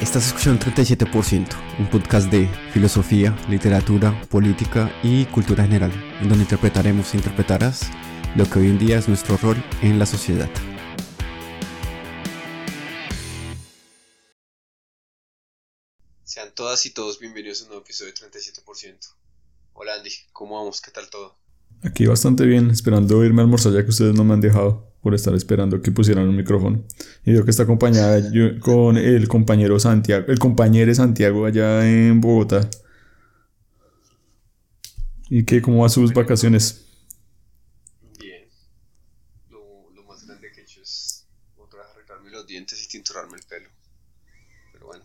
Estás escuchando 37%, un podcast de filosofía, literatura, política y cultura general, en donde interpretaremos e interpretarás lo que hoy en día es nuestro rol en la sociedad. Sean todas y todos bienvenidos a un nuevo episodio de 37%. Hola Andy, ¿cómo vamos? ¿Qué tal todo? Aquí bastante bien, esperando irme a almorzar ya que ustedes no me han dejado por estar esperando que pusieran un micrófono. Y veo que está acompañada con el compañero Santiago, el compañero Santiago allá en Bogotá. ¿Y qué? ¿Cómo va sus vacaciones? Bien. Lo, lo, más grande que he hecho es otra vez arreglarme los dientes y tinturarme el pelo. Pero bueno,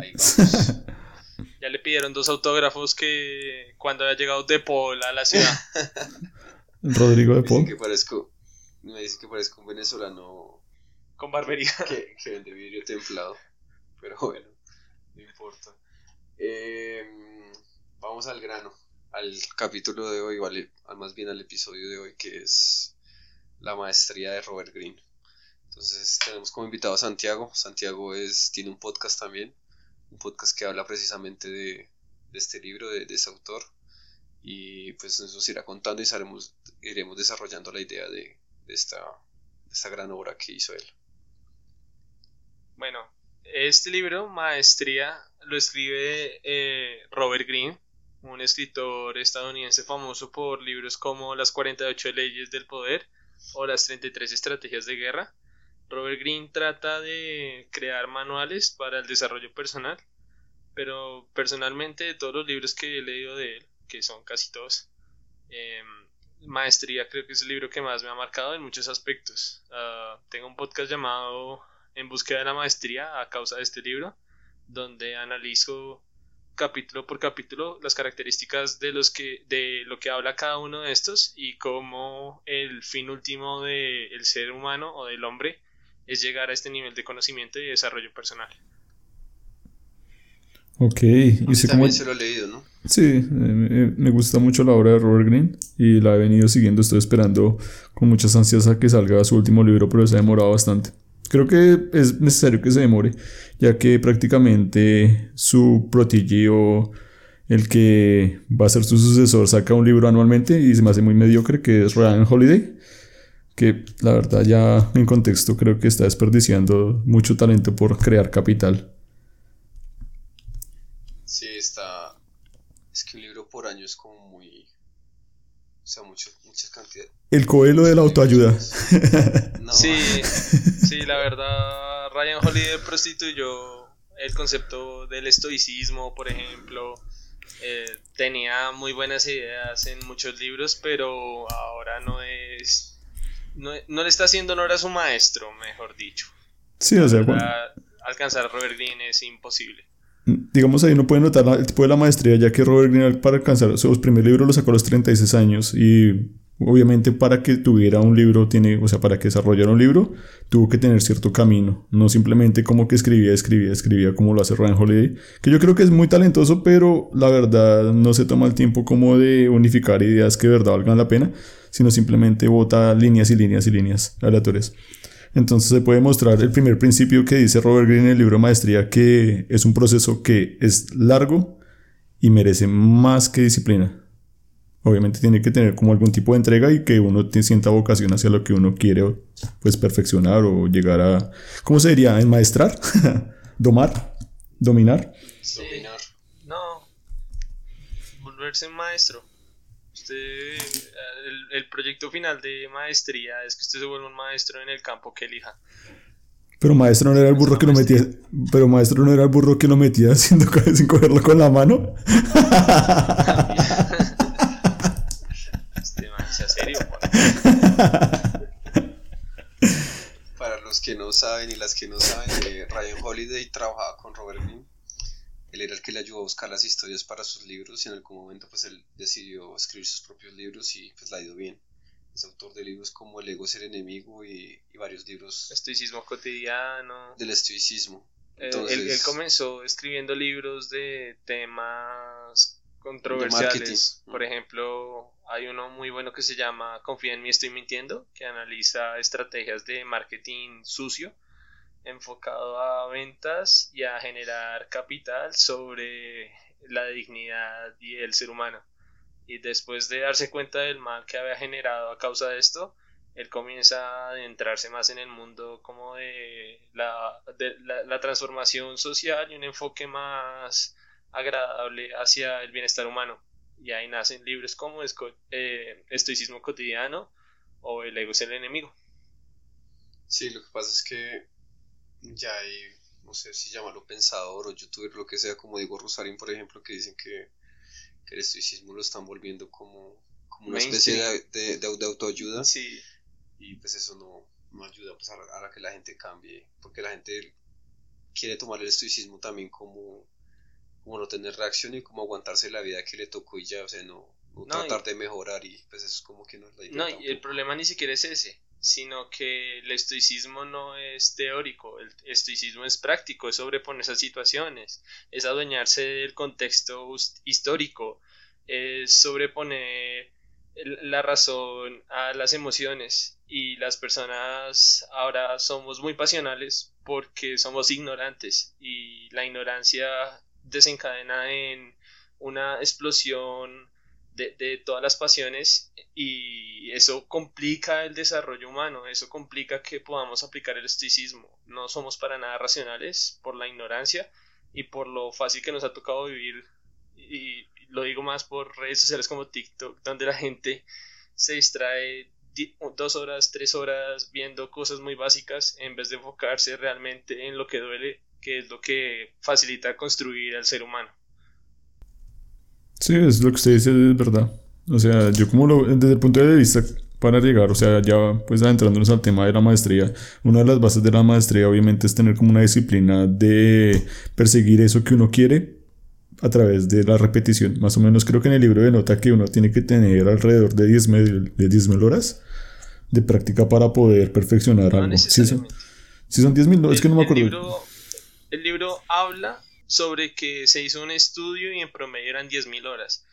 ahí vamos. Ya le pidieron dos autógrafos que cuando haya llegado De Paul a la ciudad. Rodrigo De Paul. que parezco, me dice que parezco un venezolano con barbería que, que vende vidrio templado. Pero bueno, no importa. Eh, vamos al grano, al capítulo de hoy, vale, al más bien al episodio de hoy, que es la maestría de Robert Greene. Entonces tenemos como invitado a Santiago. Santiago es, tiene un podcast también, un podcast que habla precisamente de, de este libro, de, de, ese autor. Y pues nos irá contando y iremos desarrollando la idea de, de esta, de esta gran obra que hizo él. Bueno, este libro, Maestría, lo escribe eh, Robert Greene, un escritor estadounidense famoso por libros como Las 48 leyes del poder o Las 33 estrategias de guerra. Robert Greene trata de crear manuales para el desarrollo personal, pero personalmente de todos los libros que he leído de él, que son casi todos, eh, Maestría creo que es el libro que más me ha marcado en muchos aspectos. Uh, tengo un podcast llamado En búsqueda de la maestría a causa de este libro, donde analizo capítulo por capítulo las características de los que de lo que habla cada uno de estos y cómo el fin último del el ser humano o del hombre es llegar a este nivel de conocimiento y desarrollo personal. Ok, y sé cómo... se lo he leído, ¿no? Sí, eh, me gusta mucho la obra de Robert Greene y la he venido siguiendo, estoy esperando con muchas ansias a que salga su último libro, pero se ha demorado bastante. Creo que es necesario que se demore, ya que prácticamente su protegio, el que va a ser su sucesor, saca un libro anualmente y se me hace muy mediocre, que es Ryan Holiday, que la verdad ya en contexto creo que está desperdiciando mucho talento por crear capital. Sí. Es que un libro por año es como muy. O sea, mucho, muchas cantidades. El coelho de la autoayuda. No. Sí, sí, la verdad, Ryan Holiday prostituyó el concepto del estoicismo, por ejemplo. Eh, tenía muy buenas ideas en muchos libros, pero ahora no es. No, no le está haciendo honor a su maestro, mejor dicho. Sí, o sea, bueno. Alcanzar a Robert Greene es imposible digamos ahí uno puede notar el tipo de la maestría, ya que Robert Greene para alcanzar sus primer libro lo sacó a los 36 años y obviamente para que tuviera un libro, tiene, o sea, para que desarrollara un libro, tuvo que tener cierto camino, no simplemente como que escribía, escribía, escribía como lo hace Ryan Holiday, que yo creo que es muy talentoso, pero la verdad no se toma el tiempo como de unificar ideas que de verdad valgan la pena, sino simplemente bota líneas y líneas y líneas aleatorias. Entonces se puede mostrar el primer principio que dice Robert Greene en el libro Maestría, que es un proceso que es largo y merece más que disciplina. Obviamente tiene que tener como algún tipo de entrega y que uno sienta vocación hacia lo que uno quiere pues perfeccionar o llegar a... ¿Cómo se diría? ¿Enmaestrar? ¿Domar? ¿Dominar? Sí. Dominar. No. Volverse maestro. Usted, el, el, proyecto final de maestría es que usted se vuelva un maestro en el campo que elija. Pero maestro no era el burro que lo metía, pero maestro no era el burro que lo metía haciendo sin cogerlo con la mano. este man, sea serio. Para los que no saben y las que no saben, eh, Ryan Holiday trabajaba con Robert Greene él era el que le ayudó a buscar las historias para sus libros y en algún momento pues él decidió escribir sus propios libros y pues le ha ido bien. Es autor de libros como El ego ser enemigo y, y varios libros. Estoicismo cotidiano. Del estoicismo. Entonces, él, él, comenzó escribiendo libros de temas controversiales. Por ejemplo, hay uno muy bueno que se llama Confía en mí, estoy mintiendo, que analiza estrategias de marketing sucio enfocado a ventas y a generar capital sobre la dignidad y el ser humano. Y después de darse cuenta del mal que había generado a causa de esto, él comienza a adentrarse más en el mundo como de la, la, transformación social y un enfoque más agradable hacia el bienestar humano. Y ahí nacen libros como eh, Estoicismo cotidiano o El ego es el enemigo. Sí, lo que pasa es que ya hay, no sé si llamarlo pensador o youtuber, lo que sea, como digo Rosarín, por ejemplo, que dicen que, el estoicismo lo están volviendo como, como una especie de, de, autoayuda. Sí y pues eso no, no ayuda pues, a, que la gente cambie, porque la gente quiere tomar el estoicismo también como, como no tener reacción y como aguantarse la vida que le tocó y ya, o sea, no, tratar de mejorar y pues eso es como que no es la idea. No, y el problema ni siquiera es ese, sino que el estoicismo no es teórico, el estoicismo es práctico, es sobreponerse a situaciones, es adueñarse del contexto histórico, es sobreponer la razón a las emociones. Y las personas ahora somos muy pasionales porque somos ignorantes y la ignorancia desencadena en una explosión de, todas las pasiones y eso complica el desarrollo humano, eso complica que podamos aplicar el estoicismo. No somos para nada racionales por la ignorancia y por lo fácil que nos ha tocado vivir y lo digo más por redes sociales como TikTok, donde la gente se distrae dos horas, tres horas viendo cosas muy básicas en vez de enfocarse realmente en lo que duele, que es lo que facilita construir al ser humano. Sí, es lo que usted dice, es verdad. O sea, yo como lo, desde el punto de vista para llegar, o sea, ya pues adentrándonos al tema de la maestría, una de las bases de la maestría obviamente es tener como una disciplina de perseguir eso que uno quiere a través de la repetición. Más o menos creo que en el libro de nota que uno tiene que tener alrededor de 10.000 de horas de práctica para poder perfeccionar algo. Si son, si son 10.000, no, es que no me acuerdo. El libro, el libro habla sobre que se hizo un estudio y en promedio eran 10.000 horas,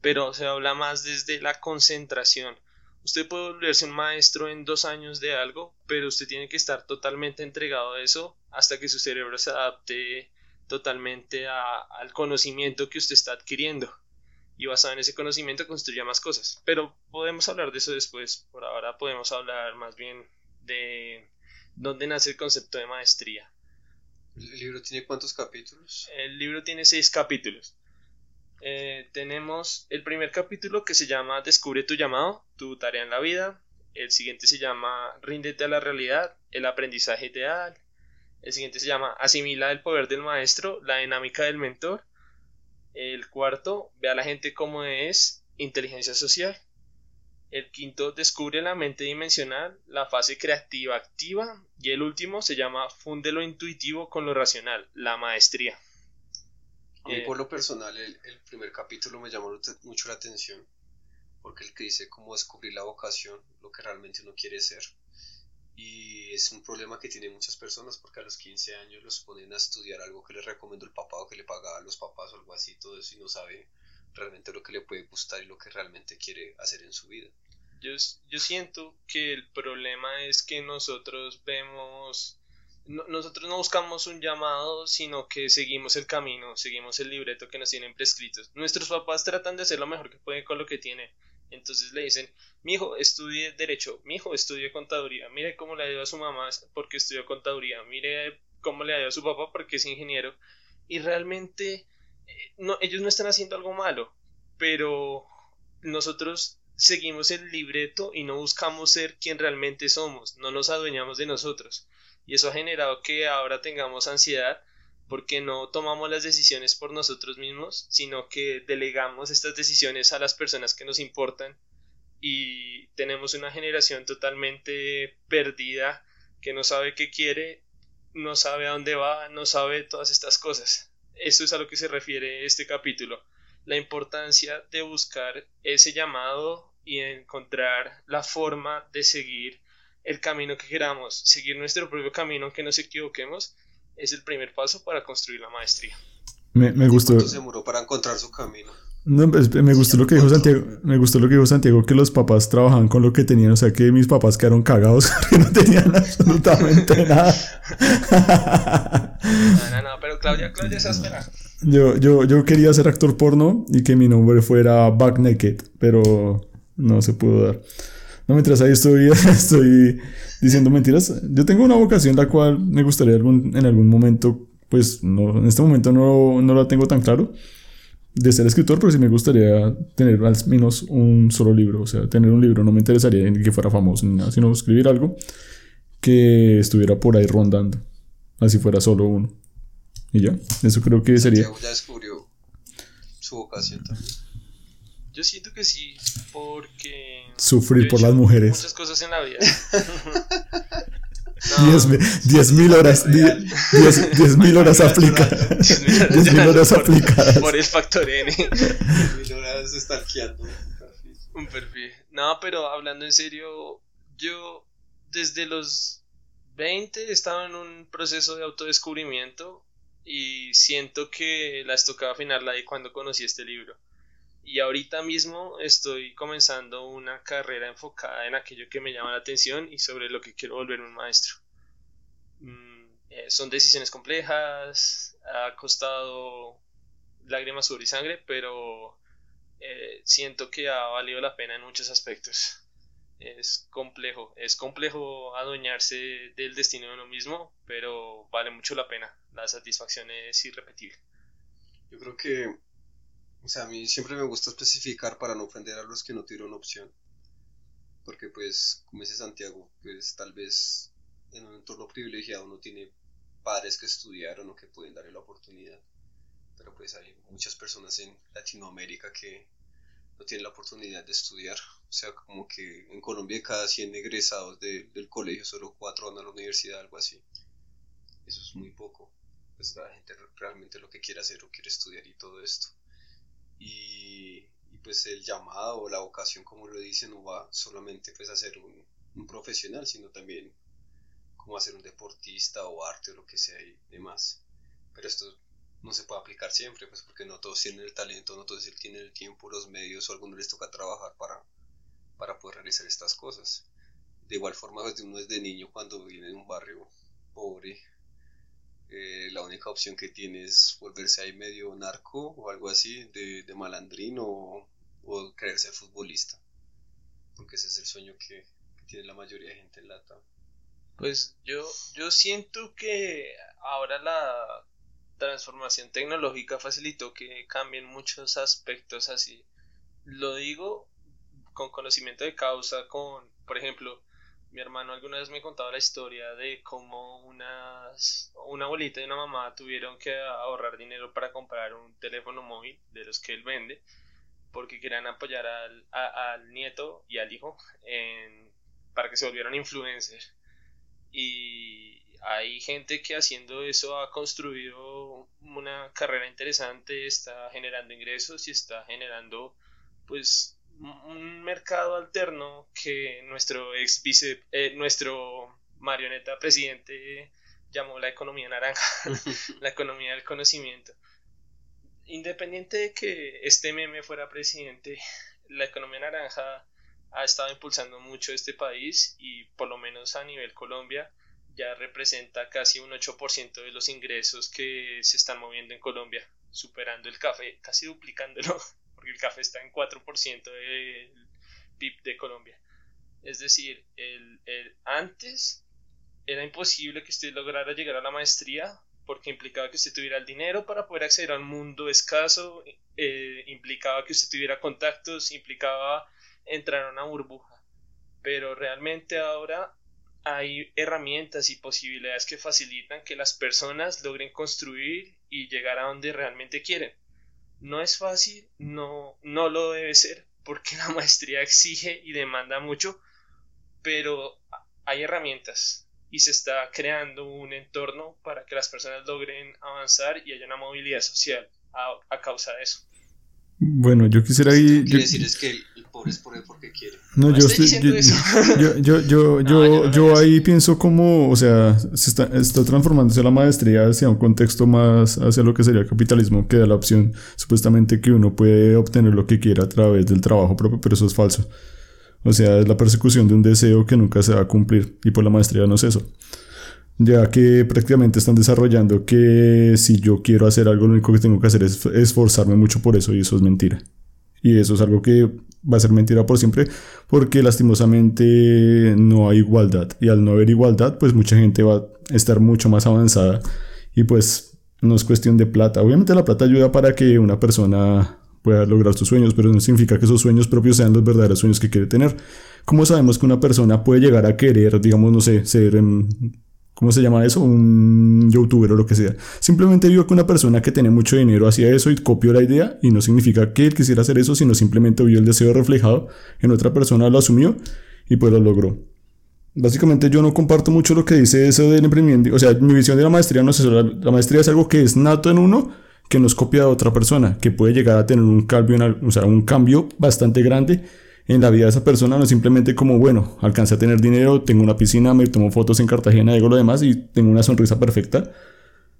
pero se habla más desde la concentración. Usted puede volverse un maestro en dos años de algo, pero usted tiene que estar totalmente entregado a eso hasta que su cerebro se adapte totalmente al conocimiento que usted está adquiriendo y basado en ese conocimiento construya más cosas. Pero podemos hablar de eso después. Por ahora podemos hablar más bien de dónde nace el concepto de maestría. ¿El libro tiene cuántos capítulos? El libro tiene seis capítulos. Eh, tenemos el primer capítulo que se llama Descubre tu llamado, tu tarea en la vida. El siguiente se llama Ríndete a la realidad, el aprendizaje ideal. El siguiente se llama Asimila el poder del maestro, la dinámica del mentor. El cuarto, ve a la gente como es, inteligencia social. El quinto, descubre la mente dimensional, la fase creativa activa. Y el último se llama Funde lo intuitivo con lo racional, la maestría. A mí eh, por lo personal el, el, primer capítulo me llamó mucho la atención porque el que dice cómo descubrir la vocación, lo que realmente uno quiere ser. Y es un problema que tienen muchas personas porque a los 15 años los ponen a estudiar algo que les recomendó el papá o que le pagaba a los papás o algo así, todo eso y no sabe realmente lo que le puede gustar y lo que realmente quiere hacer en su vida. Yo, siento que el problema es que nosotros vemos, nosotros no buscamos un llamado, sino que seguimos el camino, seguimos el libreto que nos tienen prescritos. Nuestros papás tratan de hacer lo mejor que pueden con lo que tienen entonces le dicen, mi hijo estudie derecho, mi hijo estudie contaduría, mire cómo le ido a su mamá porque estudió contaduría, mire cómo le ido a su papá porque es ingeniero. Y realmente ellos no están haciendo algo malo, pero nosotros seguimos el libreto y no buscamos ser quien realmente somos, no nos adueñamos de nosotros. Y eso ha generado que ahora tengamos ansiedad porque no tomamos las decisiones por nosotros mismos, sino que delegamos estas decisiones a las personas que nos importan y tenemos una generación totalmente perdida que no sabe qué quiere, no sabe a dónde va, no sabe todas estas cosas. Eso es a lo que se refiere este capítulo. La importancia de buscar ese llamado y encontrar la forma de seguir el camino que queramos, seguir nuestro propio camino aunque nos equivoquemos es el primer paso para construir la maestría. Me, me gustó. se muró para encontrar su camino? No, pues, me gustó lo que dijo Santiago, me gustó lo que dijo Santiago, que los papás trabajaban con lo que tenían, o sea que mis papás quedaron cagados porque no tenían absolutamente nada. No, no, no, pero Claudia, Claudia espera. Yo, yo, yo quería ser actor porno y que mi nombre fuera Back Naked, pero no se pudo dar. No, mientras ahí estoy, estoy diciendo mentiras. Yo tengo una vocación la cual me gustaría algún, en algún momento, pues no, en este momento no, no la tengo tan claro, de ser escritor, pero sí me gustaría tener al menos un solo libro. O sea, tener un libro no me interesaría ni que fuera famoso ni nada, sino escribir algo que estuviera por ahí rondando. Así fuera solo uno. Y ya, eso creo que sería. Santiago ya descubrió su vocación también. Yo siento que sí, porque... Sufrir por las mujeres. Muchas cosas en la vida. Diez mi- diez mil horas, die- diez- diez mil horas aplicadas. Diez mil horas por, aplicadas. por el factor N. Mil horas perfil. Un perfil. No, pero hablando en serio, yo desde los 20 estaba en un proceso de autodescubrimiento y siento que las tocaba afinarla ahí cuando conocí este libro. Y ahorita mismo estoy comenzando una carrera enfocada en aquello que me llama la atención y sobre lo que quiero volverme un maestro. Mm, eh, son decisiones complejas, ha costado lágrimas, sudor y sangre, pero eh, siento que ha valido la pena en muchos aspectos. Es complejo, es complejo adueñarse del destino de uno mismo, pero vale mucho la pena. La satisfacción es irrepetible. Yo creo que, o sea, a mí siempre me gusta especificar para no ofender a los que no tuvieron opción. Porque pues, como dice Santiago, pues tal vez en un entorno privilegiado uno tiene padres que estudiaron o que pueden darle la oportunidad. Pero pues hay muchas personas en Latinoamérica que no tienen la oportunidad de estudiar. O sea, como que en Colombia cada 100 egresados de- del colegio solo 4 van a la universidad, algo así. Eso es muy poco. Pues la gente re- realmente lo que quiere hacer o quiere estudiar y todo esto. Y, pues el llamado o la vocación, como lo dicen, no va solamente pues a ser un, profesional, sino también como a ser un deportista o arte o lo que sea y demás. Pero esto no se puede aplicar siempre, pues porque no todos tienen el talento, no todos tienen el tiempo, los medios, o a algunos les toca trabajar para, para poder realizar estas cosas. De igual forma, desde uno desde niño, cuando vive en un barrio pobre, eh, la única opción que tiene es volverse ahí medio narco o algo así, de, de malandrín o, o querer ser futbolista. Porque ese es el sueño que, tiene la mayoría de gente en. Pues yo, yo siento que ahora la transformación tecnológica facilitó que cambien muchos aspectos así. Lo digo con conocimiento de causa, con, por ejemplo, mi hermano alguna vez me contaba la historia de cómo unas, una abuelita y una mamá tuvieron que ahorrar dinero para comprar un teléfono móvil de los que él vende, porque querían apoyar al, al nieto y al hijo en, para que se volvieran influencers. Y hay gente que haciendo eso ha construido una carrera interesante, está generando ingresos y está generando pues un mercado alterno que nuestro ex vice, eh, nuestro marioneta presidente llamó la economía naranja, la economía del conocimiento. Independiente de que este meme fuera presidente, la economía naranja ha estado impulsando mucho este país y por lo menos a nivel Colombia ya representa casi un 8% de los ingresos que se están moviendo en Colombia, superando el café, casi duplicándolo, el café está en 4% del PIB de Colombia. Es decir, el, el- antes era imposible que usted lograra llegar a la maestría porque implicaba que usted tuviera el dinero para poder acceder a un mundo escaso, eh, implicaba que usted tuviera contactos, implicaba entrar a una burbuja. Pero realmente ahora hay herramientas y posibilidades que facilitan que las personas logren construir y llegar a donde realmente quieren. No es fácil, no, no lo debe ser, porque la maestría exige y demanda mucho, pero hay herramientas y se está creando un entorno para que las personas logren avanzar y haya una movilidad social a, a causa de eso. Bueno, yo quisiera Lo ir. que yo- quiere decir es que el, porque. No, yo, estoy, yo, yo, yo, yo, yo, ahí pienso como, o sea, se está, está transformándose la maestría hacia un contexto más hacia lo que sería el capitalismo, que da la opción supuestamente que uno puede obtener lo que quiera a través del trabajo propio, pero eso es falso. O sea, es la persecución de un deseo que nunca se va a cumplir, y por la maestría no es eso ya que prácticamente están desarrollando que si yo quiero hacer algo, lo único que tengo que hacer es esforzarme mucho por eso y eso es mentira. Y eso es algo que va a ser mentira por siempre porque lastimosamente no hay igualdad y al no haber igualdad pues mucha gente va a estar mucho más avanzada y pues no es cuestión de plata. Obviamente la plata ayuda para que una persona pueda lograr sus sueños, pero no significa que esos sueños propios sean los verdaderos sueños que quiere tener. ¿Cómo sabemos que una persona puede llegar a querer, digamos, no sé, ser ¿cómo se llama eso? Un youtuber o lo que sea. Simplemente vio que una persona que tenía mucho dinero hacía eso y copió la idea y no significa que él quisiera hacer eso, sino simplemente vio el deseo reflejado en otra persona, lo asumió y pues lo logró. Básicamente yo no comparto mucho lo que dice eso del emprendimiento. O sea, mi visión de la maestría no es eso. La, maestría es algo que es nato en uno, que nos copia de otra persona, que puede llegar a tener un cambio, o sea, un cambio bastante grande en la vida de esa persona, no simplemente como, bueno, alcancé a tener dinero, tengo una piscina, me tomo fotos en Cartagena, digo lo demás y tengo una sonrisa perfecta,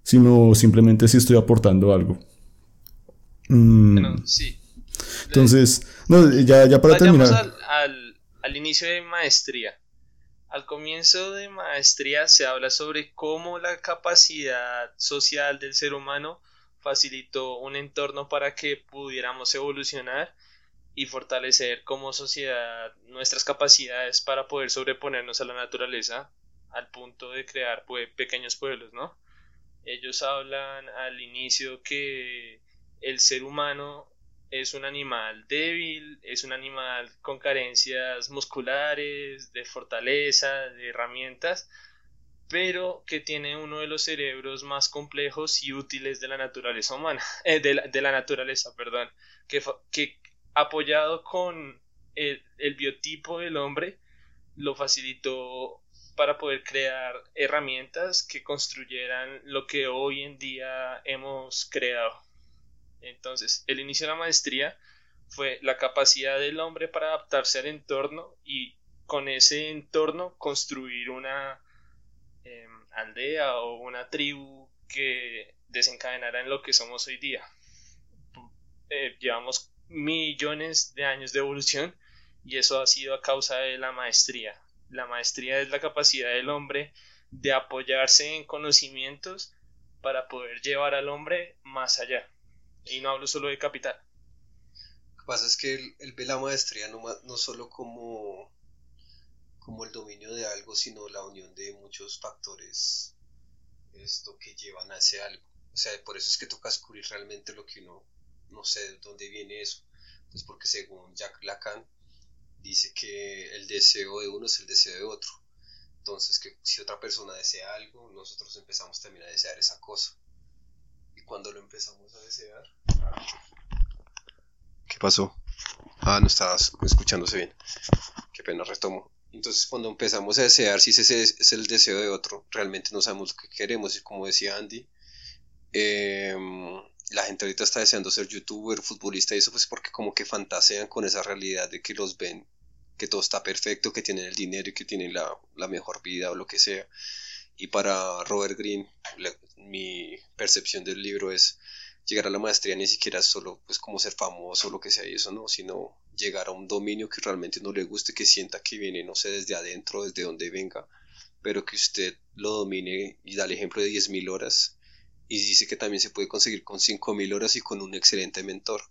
sino simplemente si estoy aportando algo. Mm. sí. Entonces, no, ya, ya para terminar. Al, al, al inicio de maestría. Al comienzo de maestría se habla sobre cómo la capacidad social del ser humano facilitó un entorno para que pudiéramos evolucionar y fortalecer como sociedad nuestras capacidades para poder sobreponernos a la naturaleza al punto de crear pues, pequeños pueblos, ¿no? Ellos hablan al inicio que el ser humano es un animal débil, es un animal con carencias musculares, de fortaleza, de herramientas, pero que tiene uno de los cerebros más complejos y útiles de la naturaleza humana, eh, de, la, de, la, naturaleza, perdón, que, que apoyado con el, biotipo del hombre, lo facilitó para poder crear herramientas que construyeran lo que hoy en día hemos creado. Entonces, el inicio de la maestría fue la capacidad del hombre para adaptarse al entorno y con ese entorno construir una em, aldea o una tribu que desencadenara en lo que somos hoy día. Eh, llevamos millones de años de evolución y eso ha sido a causa de la maestría. La maestría es la capacidad del hombre de apoyarse en conocimientos para poder llevar al hombre más allá. Y no hablo solo de capital. Lo que pasa es que él, ve la maestría no, no solo como, como el dominio de algo, sino la unión de muchos factores esto que llevan a algo. O sea, por eso es que toca descubrir realmente lo que uno no sé de dónde viene eso. Pues porque según Jacques Lacan dice que el deseo de uno es el deseo de otro. Entonces que si otra persona desea algo, nosotros empezamos también a desear esa cosa. Y cuando lo empezamos a desear... ¿Qué pasó? Ah, no estabas escuchándose bien. Qué pena, retomo. Entonces cuando empezamos a desear, si ese es el deseo de otro, realmente no sabemos que queremos. Y como decía Andy, eh, la gente ahorita está deseando ser youtuber, futbolista y eso pues porque como que fantasean con esa realidad de que los ven, que todo está perfecto, que tienen el dinero y que tienen la, mejor vida o lo que sea. Y para Robert Greene, mi percepción del libro es llegar a la maestría ni siquiera solo pues como ser famoso o lo que sea y eso no, sino llegar a un dominio que realmente no le guste, que sienta que viene, no sé, desde adentro, desde donde venga, pero que usted lo domine y da el ejemplo de 10.000 horas y dice que también se puede conseguir con 5.000 horas y con un excelente mentor.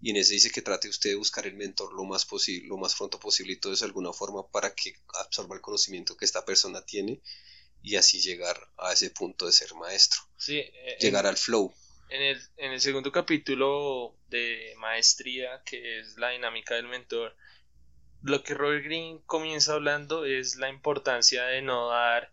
Y en ese dice que trate usted de buscar el mentor lo más posible, lo más pronto posible y todo eso de alguna forma para que absorba el conocimiento que esta persona tiene y así llegar a ese punto de ser maestro. Sí, eh, llegar al flow. En el, en el segundo capítulo de maestría, que es la dinámica del mentor, lo que Robert Greene comienza hablando es la importancia de no dar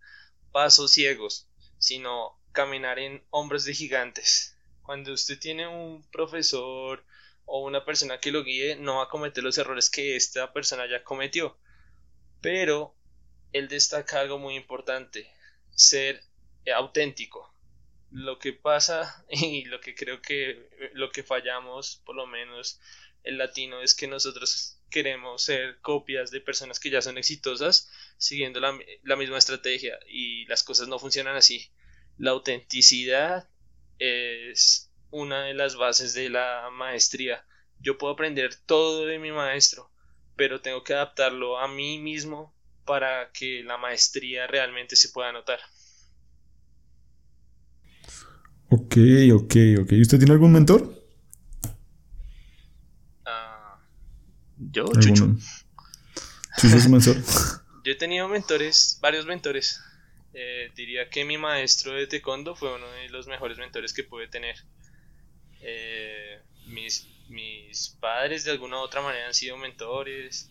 pasos ciegos, sino caminar en hombros de gigantes. Cuando usted tiene un profesor o una persona que lo guíe, no va a cometer los errores que esta persona ya cometió. Pero él destaca algo muy importante, ser auténtico. Lo que pasa y lo que creo que lo que fallamos, por lo menos el latino, es que nosotros queremos ser copias de personas que ya son exitosas siguiendo la, la misma estrategia y las cosas no funcionan así. La autenticidad es una de las bases de la maestría. Yo puedo aprender todo de mi maestro, pero tengo que adaptarlo a mí mismo para que la maestría realmente se pueda notar. Ok, ok, ok. ¿Y usted tiene algún mentor? Ah, yo, Chucho. ¿Chucho es un mentor? Yo he tenido mentores, varios mentores. Eh, diría que mi maestro de taekwondo fue uno de los mejores mentores que pude tener. Eh, mis, mis padres de alguna u otra manera han sido mentores.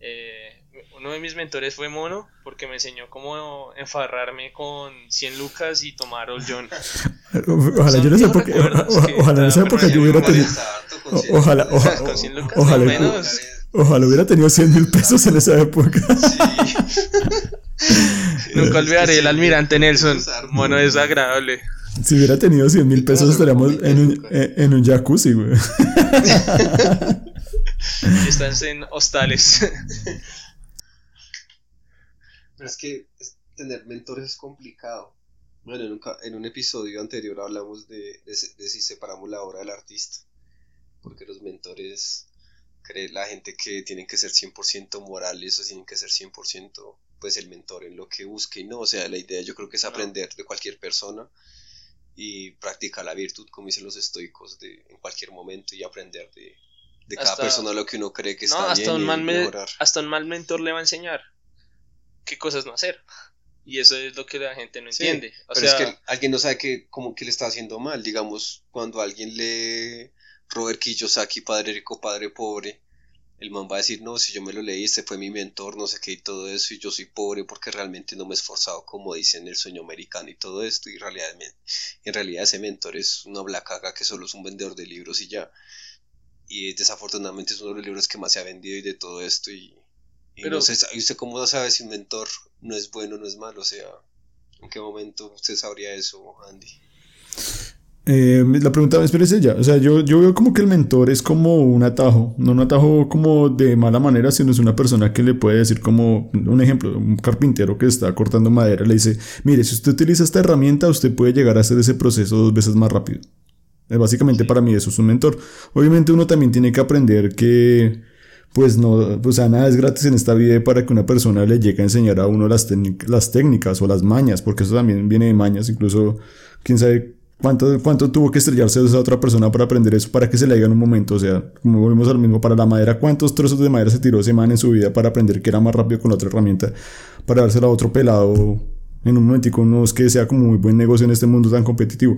Eh, uno de mis mentores fue Mono, porque me enseñó cómo enfarrarme con 100 lucas y tomar Old John. Ojalá yo no sé por qué. Ojalá en esa época yo hubiera tenido. Ojalá, ojalá, ojalá hubiera tenido 100 mil pesos en esa época. Nunca olvidaré el almirante Nelson. Mono desagradable. Si hubiera tenido 100 mil pesos estaríamos en un, en un jacuzzi, güey. Están en hostales. Pero es que tener mentores es complicado. Bueno, en un, en un episodio anterior hablamos de, de, si separamos la obra del artista. Porque los mentores, cree la gente que tienen que ser 100% morales o tienen que ser 100% pues el mentor en lo que busque y no. O sea, la idea yo creo que es aprender de cualquier persona y practicar la virtud, como dicen los estoicos, de, en cualquier momento y aprender de, de cada persona lo que uno cree que está hasta bien un mal hasta un mal mentor le va a enseñar qué cosas no hacer. Y eso es lo que la gente no entiende. Pero es que alguien no sabe que como que le está haciendo mal. Digamos cuando alguien lee Robert Kiyosaki padre rico padre pobre el man va a decir no si yo me lo leí este fue mi mentor no sé qué y todo eso y yo soy pobre porque realmente no me he esforzado como dicen el sueño americano y todo esto y en realidad en realidad ese mentor es una blacaga que solo es un vendedor de libros y ya y desafortunadamente es uno de los libros que más se ha vendido y de todo esto y, no sé, ¿usted cómo sabe si un mentor no es bueno o no es malo? O sea, ¿en qué momento usted sabría eso, Andy? Eh, la pregunta es ya, o sea, yo, yo veo como que el mentor es como un atajo, no un atajo como de mala manera, sino es una persona que le puede decir como, un ejemplo, un carpintero que está cortando madera, le dice, mire, si usted utiliza esta herramienta, usted puede llegar a hacer ese proceso dos veces más rápido. Eh, básicamente para mí eso es un mentor. Obviamente uno también tiene que aprender que pues no, o sea, nada es gratis en esta vida para que una persona le llegue a enseñar a uno las, las técnicas o las mañas, porque eso también viene de mañas, incluso quién sabe cuánto, cuánto tuvo que estrellarse esa otra persona para aprender eso, para que se le diga en un momento, o sea, como volvemos al mismo, para la madera, cuántos trozos de madera se tiró ese man en su vida para aprender que era más rápido con la otra herramienta, para dársela a otro pelado en un momentico, no es que sea como muy buen negocio en este mundo tan competitivo.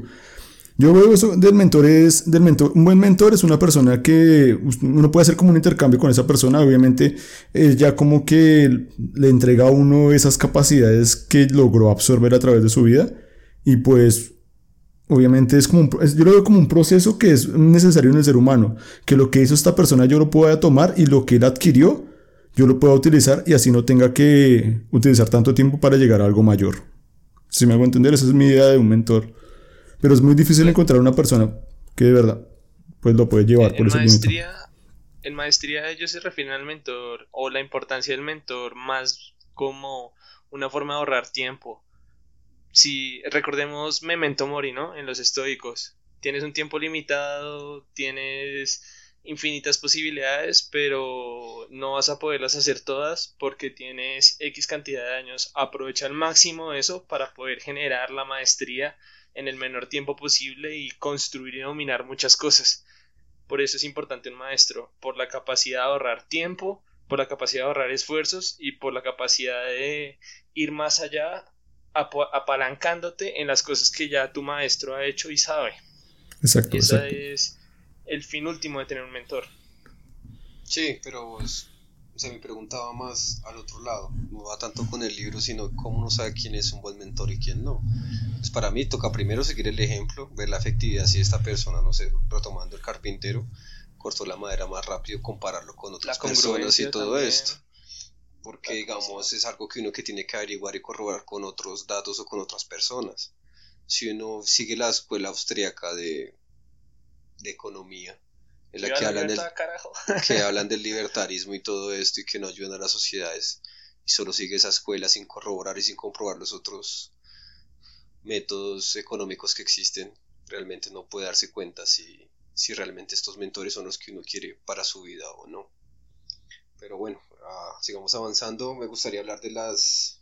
Yo veo eso del mentor es, del mentor, un buen mentor es una persona que uno puede hacer como un intercambio con esa persona, obviamente es ya como que le entrega a uno esas capacidades que logró absorber a través de su vida y pues obviamente es como un, yo lo veo como un proceso que es necesario en el ser humano, que lo que hizo esta persona yo lo pueda tomar y lo que él adquirió yo lo pueda utilizar y así no tenga que utilizar tanto tiempo para llegar a algo mayor. Si me hago entender, esa es mi idea de un mentor. Pero es muy difícil encontrar una persona que de verdad pues lo puede llevar en, por ese maestría, En maestría ellos se refieren al mentor o la importancia del mentor más como una forma de ahorrar tiempo. Si recordemos Memento Mori, ¿no? En los estoicos. Tienes un tiempo limitado, tienes infinitas posibilidades, pero no vas a poderlas hacer todas porque tienes X cantidad de años. Aprovecha al máximo eso para poder generar la maestría en el menor tiempo posible y construir y dominar muchas cosas. Por eso es importante un maestro, por la capacidad de ahorrar tiempo, por la capacidad de ahorrar esfuerzos y por la capacidad de ir más allá apalancándote en las cosas que ya tu maestro ha hecho y sabe. Exacto. Ese es el fin último de tener un mentor. Sí, pero o sea, me preguntaba más al otro lado, no va tanto con el libro, sino cómo uno sabe quién es un buen mentor y quién no. Pues para mí toca primero seguir el ejemplo, ver la efectividad si esta persona, no sé, retomando el carpintero, cortó la madera más rápido, compararlo con otras personas y todo esto. Porque digamos es algo que uno que tiene que averiguar y corroborar con otros datos o con otras personas. Si uno sigue la escuela austríaca de, de economía, en la que hablan, del, que hablan del libertarismo y todo esto y que no ayudan a las sociedades y solo sigue esa escuela sin corroborar y sin comprobar los otros métodos económicos que existen, realmente no puede darse cuenta si, si realmente estos mentores son los que uno quiere para su vida o no. Pero bueno, ah, sigamos avanzando. Me gustaría hablar de las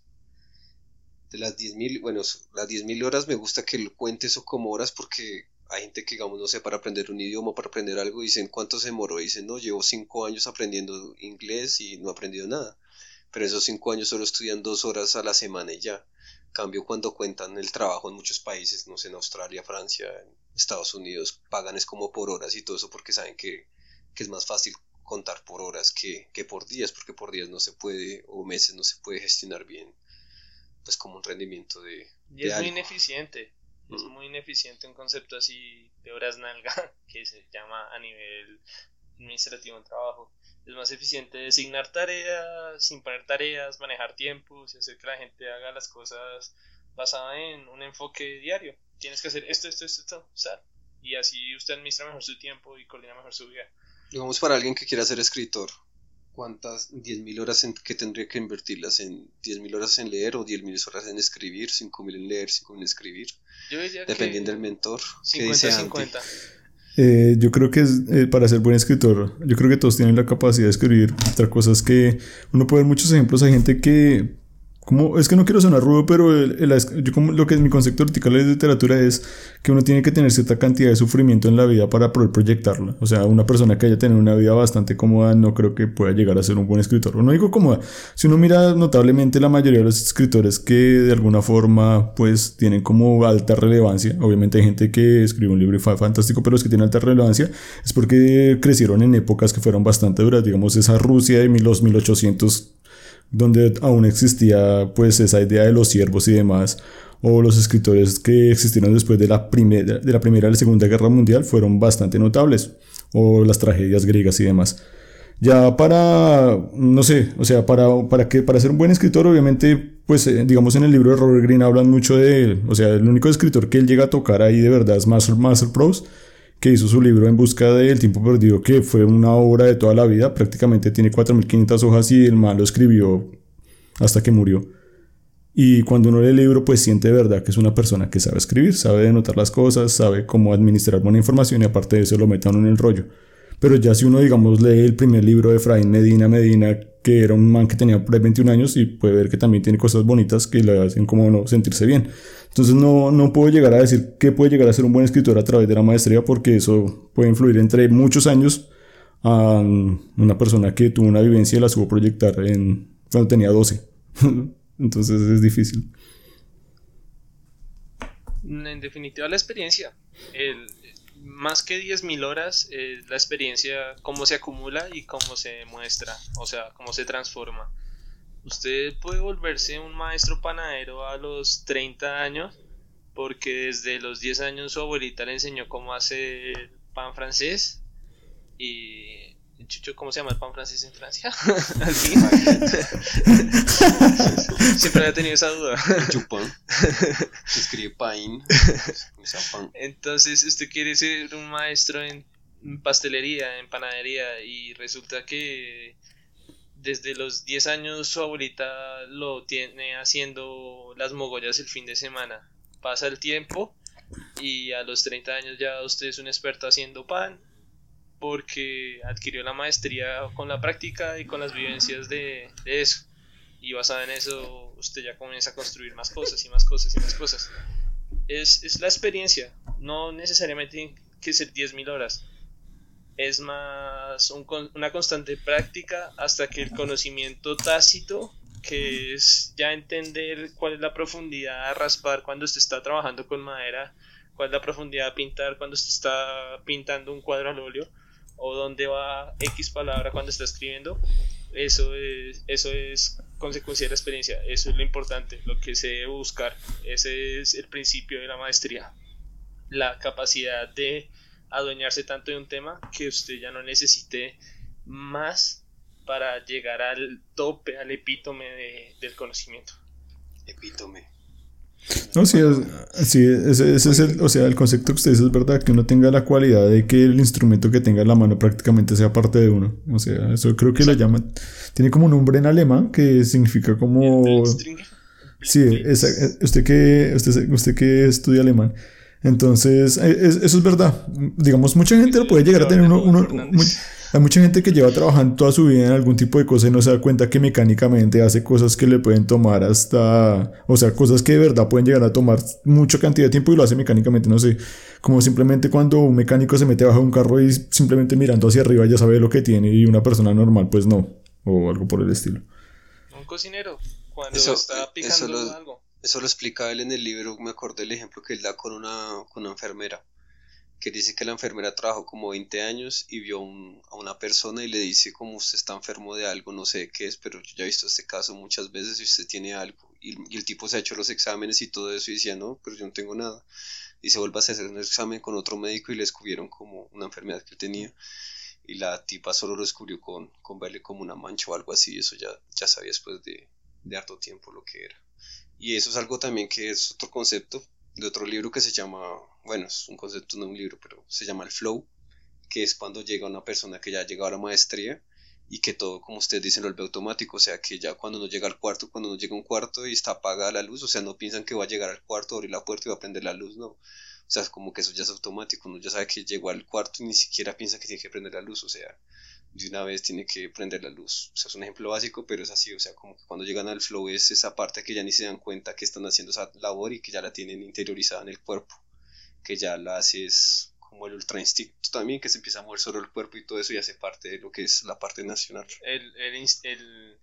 de las 10.000, bueno, las 10.000 horas me gusta que cuente eso como horas porque hay gente que, digamos, no sé, para aprender un idioma, para aprender algo, dicen cuánto se demoró, dicen, no, llevo 5 años aprendiendo inglés y no he aprendido nada. Pero esos 5 años solo estudian 2 horas a la semana y ya. Cambio cuando cuentan el trabajo en muchos países, no sé, en Australia, Francia, en Estados Unidos, pagan es como por horas y todo eso porque saben que, que es más fácil contar por horas que, que por días, porque por días no se puede, o meses no se puede gestionar bien pues como un rendimiento de... Y es muy ineficiente, es mm. muy ineficiente un concepto así de horas nalga que se llama a nivel administrativo en trabajo. Es más eficiente designar tareas, imponer tareas, manejar tiempos y hacer que la gente haga las cosas basada en un enfoque diario. Tienes que hacer esto, esto, esto, esto, o y así usted administra mejor su tiempo y coordina mejor su vida. Digamos para alguien que quiera ser escritor, ¿Cuántas? 10.000 horas en que tendría que invertirlas en 10.000 horas en leer o 10.000 horas en escribir, 5.000 en leer, 5.000 en escribir. Yo Dependiendo del mentor. 50, 50. Eh, yo creo que es, eh, para ser buen escritor, yo creo que todos tienen la capacidad de escribir. Otra cosa es que uno puede ver muchos ejemplos. Hay gente que como, es que no quiero sonar rudo, pero el, yo como lo que es mi concepto vertical de literatura es que uno tiene que tener cierta cantidad de sufrimiento en la vida para poder proyectarla. O sea, una persona que haya tenido una vida bastante cómoda no creo que pueda llegar a ser un buen escritor. No digo cómoda. Si uno mira notablemente la mayoría de los escritores que de alguna forma pues tienen como alta relevancia, obviamente hay gente que escribe un libro y fue fantástico, pero los que tienen alta relevancia es porque crecieron en épocas que fueron bastante duras. Digamos, esa Rusia de los 1800 donde aún existía pues esa idea de los siervos y demás, o los escritores que existieron después de la, primera, de la Primera y la Segunda Guerra Mundial fueron bastante notables, o las tragedias griegas y demás. Ya para, no sé, o sea, para, para, que, para ser un buen escritor, obviamente, pues eh, digamos en el libro de Robert Greene hablan mucho de él, o sea, el único escritor que él llega a tocar ahí de verdad es Marcel, Marcel que hizo su libro En busca del tiempo perdido, que fue una obra de toda la vida, prácticamente tiene 4.500 hojas y el man lo escribió hasta que murió. Y cuando uno lee el libro, pues siente de verdad que es una persona que sabe escribir, sabe denotar las cosas, sabe cómo administrar buena información y aparte de eso lo metan en el rollo. Pero ya si uno, digamos, lee el primer libro de Efraín Medina Medina, que era un man que tenía por 21 años y puede ver que también tiene cosas bonitas que le hacen como no sentirse bien. Entonces no, no puedo llegar a decir que puede llegar a ser un buen escritor a través de la maestría porque eso puede influir entre muchos años a una persona que tuvo una vivencia y la supo proyectar en, cuando tenía 12. Entonces es difícil. En definitiva la experiencia. El, más que 10.000 horas es la experiencia, cómo se acumula y cómo se muestra, o sea, cómo se transforma. Usted puede volverse un maestro panadero a los 30 años porque desde los 10 años su abuelita le enseñó cómo hacer pan francés y ¿cómo se llama el pan francés en Francia? Siempre había tenido esa duda. Chupón. Se escribe pain. Entonces, usted quiere ser un maestro en pastelería, en panadería, y resulta que desde los 10 años su abuelita lo tiene haciendo las mogollas el fin de semana. Pasa el tiempo y a los 30 años ya usted es un experto haciendo pan porque adquirió la maestría con la práctica y con las vivencias de, eso. Y basada en eso usted ya comienza a construir más cosas y más cosas y más cosas. Es, es la experiencia, no necesariamente tiene que ser 10.000 horas es más una constante práctica hasta que el conocimiento tácito, que es ya entender cuál es la profundidad a raspar cuando usted está trabajando con madera, cuál es la profundidad a pintar cuando usted está pintando un cuadro al óleo, o dónde va X palabra cuando está escribiendo, eso es, eso es consecuencia de la experiencia, eso es lo importante, lo que se debe buscar, ese es el principio de la maestría, la capacidad de adueñarse tanto de un tema que usted ya no necesite más para llegar al tope, al epítome del conocimiento. Epítome. No, sí, es, sí ese, ese es el, o sea, el concepto que ustedes es verdad, que uno tenga la cualidad de que el instrumento que tenga en la mano prácticamente sea parte de uno. O sea, eso creo que lo llaman, tiene como un nombre en alemán que significa como... Sí, esa, usted que, usted, usted que estudia alemán. Entonces, e, eso es verdad. Digamos, mucha gente lo puede llegar a tener uno, uno hay mucha gente que lleva trabajando toda su vida en algún tipo de cosa y no se da cuenta que mecánicamente hace cosas que le pueden tomar hasta, o sea, cosas que de verdad pueden llegar a tomar mucha cantidad de tiempo y lo hace mecánicamente, no sé, como simplemente cuando un mecánico se mete bajo un carro y simplemente mirando hacia arriba ya sabe lo que tiene y una persona normal pues no, o algo por el estilo. Un cocinero, cuando está picando algo. Eso lo explica él en el libro, me acordé del ejemplo que él da con una, con una enfermera que dice que la enfermera trabajó como 20 años y vio a una persona y le dice como usted está enfermo de algo, no sé qué es, pero yo ya he visto este caso muchas veces y usted tiene algo. Y, el tipo se ha hecho los exámenes y todo eso y decía, no, pero yo no tengo nada. Y se vuelve a hacer un examen con otro médico y le descubrieron como una enfermedad que tenía. Y la tipa solo lo descubrió con, con verle como una mancha o algo así, eso ya, ya sabía después de, de harto tiempo lo que era. Y eso es algo también que es otro concepto de otro libro que se llama, bueno, es un concepto, no un libro, pero se llama el flow, que es cuando llega una persona que ya ha llegado a la maestría y que todo, como ustedes dicen, lo vuelve automático, o sea, que ya cuando no llega al cuarto, cuando no llega a un cuarto y está apagada la luz, o sea, no piensan que va a llegar al cuarto, abrir la puerta y va a prender la luz, no. O sea, como que eso ya es automático, uno ya sabe que llegó al cuarto y ni siquiera piensa que tiene que prender la luz, o sea, de una vez tiene que prender la luz. O sea, es un ejemplo básico, pero es así, o sea, como que cuando llegan al flow es esa parte que ya ni se dan cuenta que están haciendo esa labor y que ya la tienen interiorizada en el cuerpo, que ya la haces como el ultra instinto también, que se empieza a mover sobre el cuerpo y todo eso y hace parte de lo que es la parte nacional. El, el, el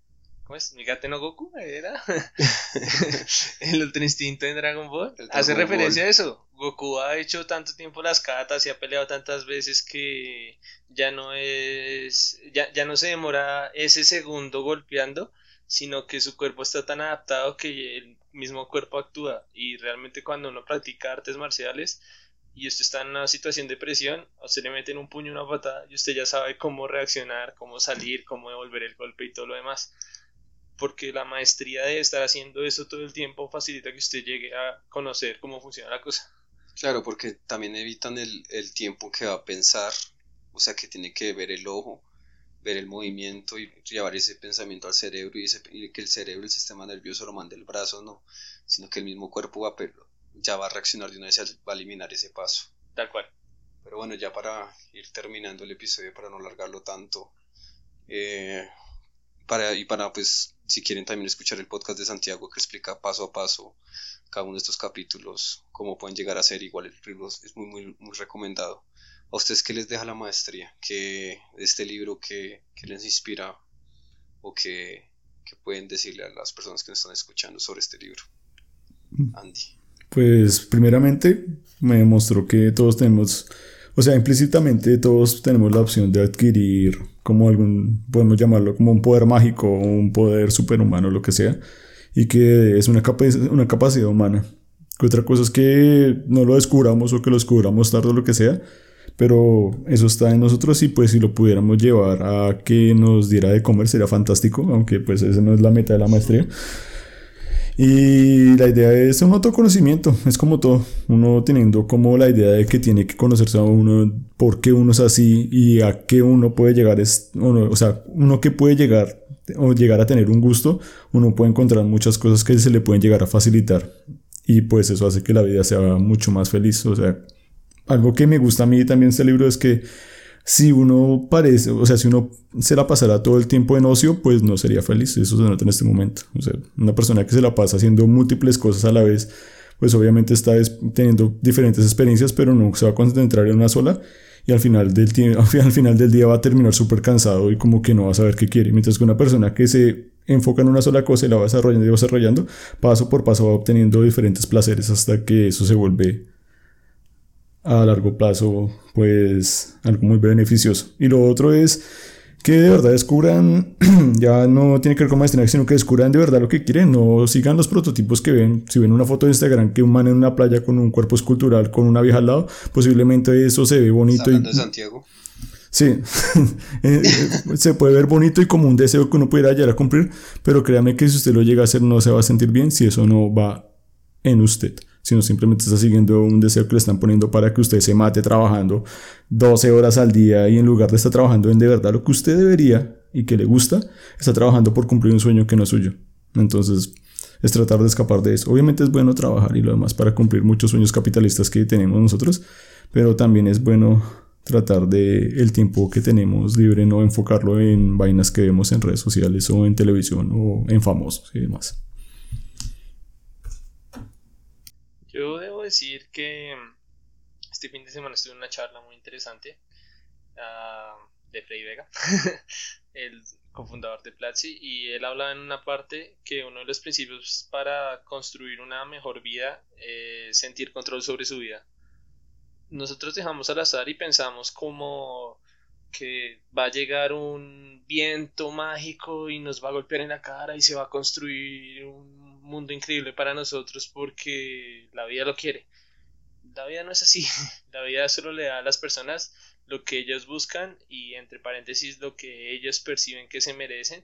¿Cómo es? ¿Migate no Goku? ¿Era? el Ultra Instinto en Dragon Ball. Hace referencia a eso. Goku ha hecho tanto tiempo las catas y ha peleado tantas veces que ya no es. Ya, ya no se demora ese segundo golpeando, sino que su cuerpo está tan adaptado que el mismo cuerpo actúa. Y realmente cuando uno practica artes marciales y usted está en una situación de presión, a usted le meten un puño, una patada y usted ya sabe cómo reaccionar, cómo salir, cómo devolver el golpe y todo lo demás porque la maestría de estar haciendo eso todo el tiempo facilita que usted llegue a conocer cómo funciona la cosa. Claro, porque también evitan el, tiempo que va a pensar, o sea, que tiene que ver el ojo, ver el movimiento y llevar ese pensamiento al cerebro y, que el cerebro, el sistema nervioso lo mande el brazo, no, sino que el mismo cuerpo va ya va a reaccionar de una vez, va a eliminar ese paso. Tal cual. Pero bueno, ya para ir terminando el episodio, para no alargarlo tanto, eh, para, y para pues si quieren también escuchar el podcast de Santiago que explica paso a paso cada uno de estos capítulos, cómo pueden llegar a ser, igual el libro es muy, muy, muy recomendado. ¿A ustedes qué les deja la maestría? ¿Qué, este libro que, les inspira o que, pueden decirle a las personas que nos están escuchando sobre este libro? Andy. Pues primeramente me demostró que todos tenemos, o sea, implícitamente todos tenemos la opción de adquirir como algún, podemos llamarlo como un poder mágico un poder superhumano, lo que sea, y que es una, una capacidad humana. Que otra cosa es que no lo descubramos o que lo descubramos tarde o lo que sea, pero eso está en nosotros y pues si lo pudiéramos llevar a que nos diera de comer sería fantástico, aunque pues esa no es la meta de la maestría. Y la idea es un autoconocimiento, es como todo, uno teniendo como la idea de que tiene que conocerse a uno, por qué uno es así y a qué uno puede llegar, es, o sea, uno que puede llegar o llegar a tener un gusto, uno puede encontrar muchas cosas que se le pueden llegar a facilitar y pues eso hace que la vida sea mucho más feliz, o sea, algo que me gusta a mí también este libro es que si uno parece, o sea, si uno se la pasara todo el tiempo en ocio, pues no sería feliz. Eso se nota en este momento. O sea, una persona que se la pasa haciendo múltiples cosas a la vez, pues obviamente está teniendo diferentes experiencias, pero no se va a concentrar en una sola. Y al final del, al final del día va a terminar súper cansado y como que no va a saber qué quiere. Mientras que una persona que se enfoca en una sola cosa y la va desarrollando y va desarrollando, paso por paso va obteniendo diferentes placeres hasta que eso se vuelve a largo plazo pues algo muy beneficioso. Y lo otro es que de verdad descubran, ya no tiene que ver con maestría, sino que descubran de verdad lo que quieren, no sigan los prototipos que ven. Si ven una foto de Instagram que un man en una playa con un cuerpo escultural, con una vieja al lado, posiblemente eso se ve bonito. Y, de Santiago? Sí, eh, eh, se puede ver bonito y como un deseo que uno pudiera llegar a cumplir, pero créame que si usted lo llega a hacer no se va a sentir bien si eso no va en usted, sino simplemente está siguiendo un deseo que le están poniendo para que usted se mate trabajando 12 horas al día y en lugar de estar trabajando en de verdad lo que usted debería y que le gusta, está trabajando por cumplir un sueño que no es suyo. Entonces, es tratar de escapar de eso. Obviamente es bueno trabajar y lo demás para cumplir muchos sueños capitalistas que tenemos nosotros, pero también es bueno tratar de el tiempo que tenemos libre no enfocarlo en vainas que vemos en redes sociales o en televisión o en famosos y demás. Yo debo decir que este fin de semana estuve en una charla muy interesante uh, de Freddy Vega, el cofundador de Platzi, y él hablaba en una parte que uno de los principios para construir una mejor vida es sentir control sobre su vida. Nosotros dejamos al azar y pensamos como que va a llegar un viento mágico y nos va a golpear en la cara y se va a construir un mundo increíble para nosotros porque la vida lo quiere. La vida no es así. La vida solo le da a las personas lo que ellos buscan y entre paréntesis lo que ellos perciben que se merecen,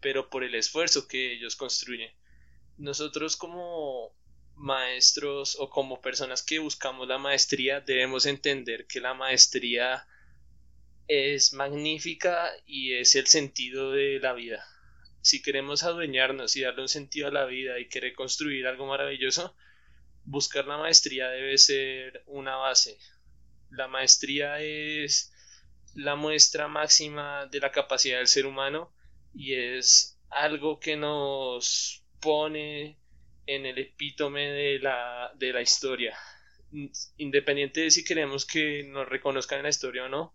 pero por el esfuerzo que ellos construyen. Nosotros como maestros o como personas que buscamos la maestría debemos entender que la maestría es magnífica y es el sentido de la vida. Si queremos adueñarnos y darle un sentido a la vida y querer construir algo maravilloso, buscar la maestría debe ser una base, la maestría es la muestra máxima de la capacidad del ser humano y es algo que nos pone en el epítome de la, de la historia. Independiente de si queremos que nos reconozcan en la historia o no,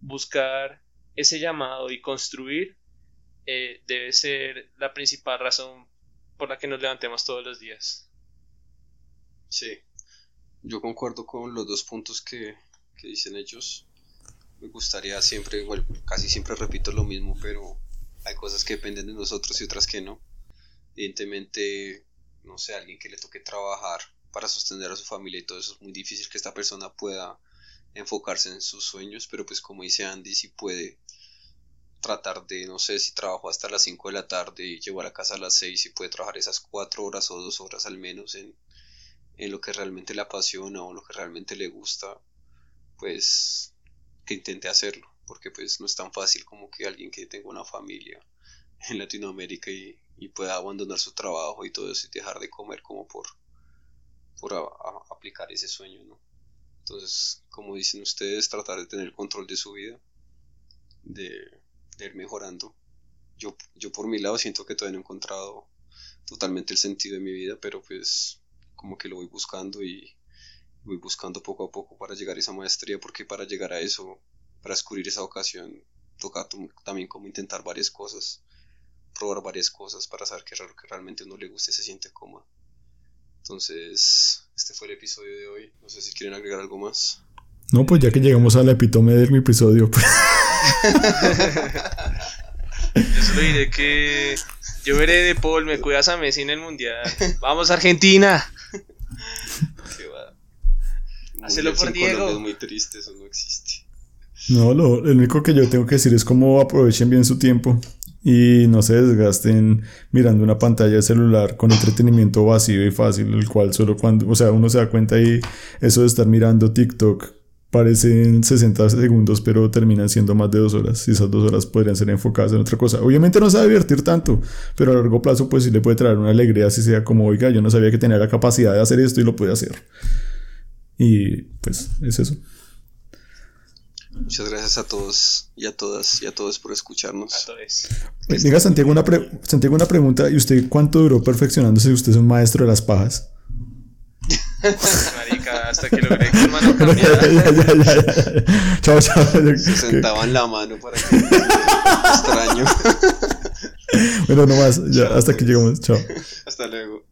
buscar ese llamado y construir eh, debe ser la principal razón por la que nos levantemos todos los días. Sí, yo concuerdo con los dos puntos que, que dicen ellos. Me gustaría siempre, casi siempre repito lo mismo, pero hay cosas que dependen de nosotros y otras que no. Evidentemente, no sé, alguien que le toque trabajar para sostener a su familia y todo eso es muy difícil que esta persona pueda enfocarse en sus sueños, pero pues como dice Andy, si puede tratar de, no sé, si trabajo hasta las 5 de la tarde y llego a la casa a las 6 y puede trabajar esas 4 horas o 2 horas al menos en, en lo que realmente le apasiona o lo que realmente le gusta, pues que intente hacerlo, porque pues no es tan fácil como que alguien que tenga una familia en Latinoamérica y, pueda abandonar su trabajo y todo eso y dejar de comer como por, por aplicar ese sueño, ¿no? Entonces, como dicen ustedes, tratar de tener control de su vida, de, de ir mejorando. Yo, yo por mi lado siento que todavía no he encontrado totalmente el sentido de mi vida, pero pues como que lo voy buscando y, voy buscando poco a poco para llegar a esa maestría, porque para llegar a eso, para descubrir esa ocasión, toca también como intentar varias cosas, probar varias cosas para saber qué que realmente a uno le gusta y se siente cómodo. Entonces, este fue el episodio de hoy. No sé si quieren agregar algo más. No, pues ya que llegamos al epítome del episodio. Pues. Yo solo diré que yo veré de Paul, me cuidas a Messi en el mundial. Vamos Argentina. Hacelo por Diego. Es muy triste, eso no existe. No, lo, único que yo tengo que decir es cómo aprovechen bien su tiempo y no se desgasten mirando una pantalla de celular con entretenimiento vacío y fácil, el cual solo cuando, o sea, uno se da cuenta y eso de estar mirando TikTok parecen 60 segundos, pero terminan siendo más de dos horas. Y esas dos horas podrían ser enfocadas en otra cosa. Obviamente no se va a divertir tanto, pero a largo plazo, pues sí le puede traer una alegría, si sea como, oiga, yo no sabía que tenía la capacidad de hacer esto y lo puede hacer. Y pues es eso. Muchas gracias a todos y a todas y a todos por escucharnos. A todos. Diga Santiago una, Santiago una pregunta. ¿Y usted cuánto duró perfeccionándose? Usted es un maestro de las pajas. Marica, hasta que logré que mano Chao, chao. Se sentaba en la mano para que extraño. bueno, nomás, ya, hasta que llegamos. Chao. Hasta luego.